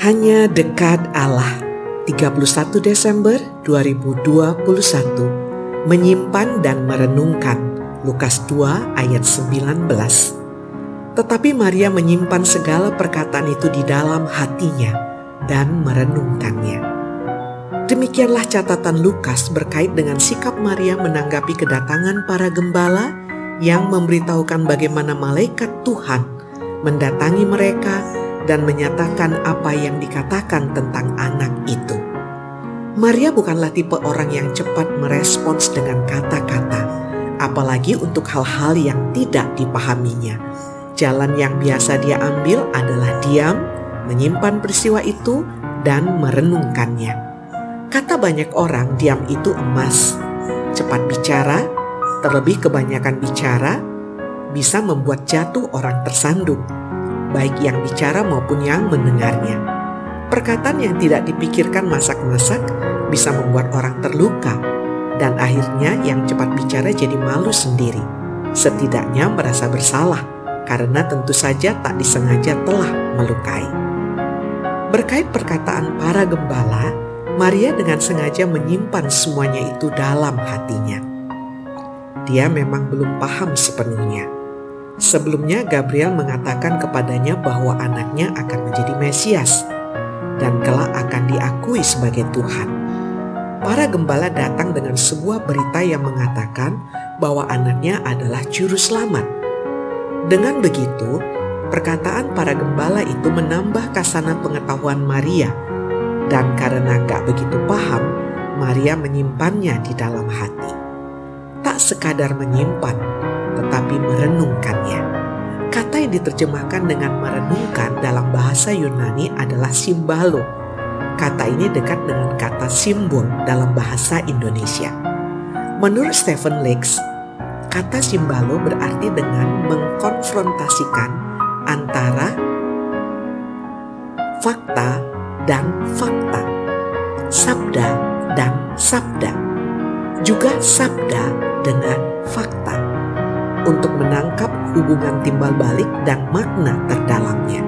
Hanya dekat Allah. 31 Desember 2021 Menyimpan dan merenungkan. Lukas 2 ayat 19 Tetapi Maria menyimpan segala perkataan itu di dalam hatinya dan merenungkannya. Demikianlah catatan Lukas berkait dengan sikap Maria menanggapi kedatangan para gembala yang memberitahukan bagaimana malaikat Tuhan mendatangi mereka dan menyatakan apa yang dikatakan tentang anak itu. Maria bukanlah tipe orang yang cepat merespons dengan kata-kata, apalagi untuk hal-hal yang tidak dipahaminya. Jalan yang biasa dia ambil adalah diam, menyimpan peristiwa itu, dan merenungkannya. Kata banyak orang, diam itu emas. Cepat bicara, terlebih kebanyakan bicara, bisa membuat jatuh orang tersandung, baik yang bicara maupun yang mendengarnya. Perkataan yang tidak dipikirkan masak-masak bisa membuat orang terluka, dan akhirnya yang cepat bicara jadi malu sendiri. Setidaknya merasa bersalah karena tentu saja tak disengaja telah melukai. Berkait perkataan para gembala, Maria dengan sengaja menyimpan semuanya itu dalam hatinya dia memang belum paham sepenuhnya. Sebelumnya Gabriel mengatakan kepadanya bahwa anaknya akan menjadi Mesias dan kelak akan diakui sebagai Tuhan. Para gembala datang dengan sebuah berita yang mengatakan bahwa anaknya adalah juru selamat. Dengan begitu, perkataan para gembala itu menambah kasana pengetahuan Maria dan karena gak begitu paham, Maria menyimpannya di dalam hati tak sekadar menyimpan, tetapi merenungkannya. Kata yang diterjemahkan dengan merenungkan dalam bahasa Yunani adalah simbalo. Kata ini dekat dengan kata simbol dalam bahasa Indonesia. Menurut Stephen Lex, kata simbalo berarti dengan mengkonfrontasikan antara fakta dan fakta, sabda dan sabda, juga sabda dengan fakta untuk menangkap hubungan timbal balik dan makna terdalamnya.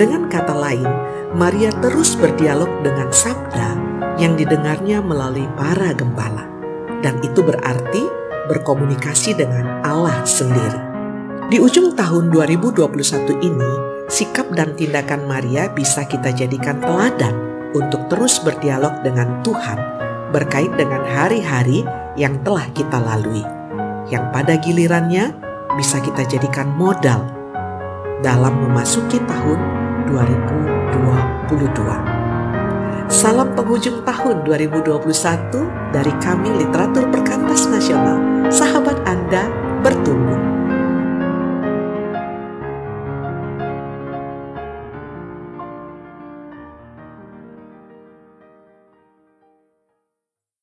Dengan kata lain, Maria terus berdialog dengan sabda yang didengarnya melalui para gembala. Dan itu berarti berkomunikasi dengan Allah sendiri. Di ujung tahun 2021 ini, sikap dan tindakan Maria bisa kita jadikan teladan untuk terus berdialog dengan Tuhan berkait dengan hari-hari yang telah kita lalui, yang pada gilirannya bisa kita jadikan modal dalam memasuki tahun 2022. Salam penghujung tahun 2021 dari kami Literatur Perkantas Nasional. Sahabat Anda bertumbuh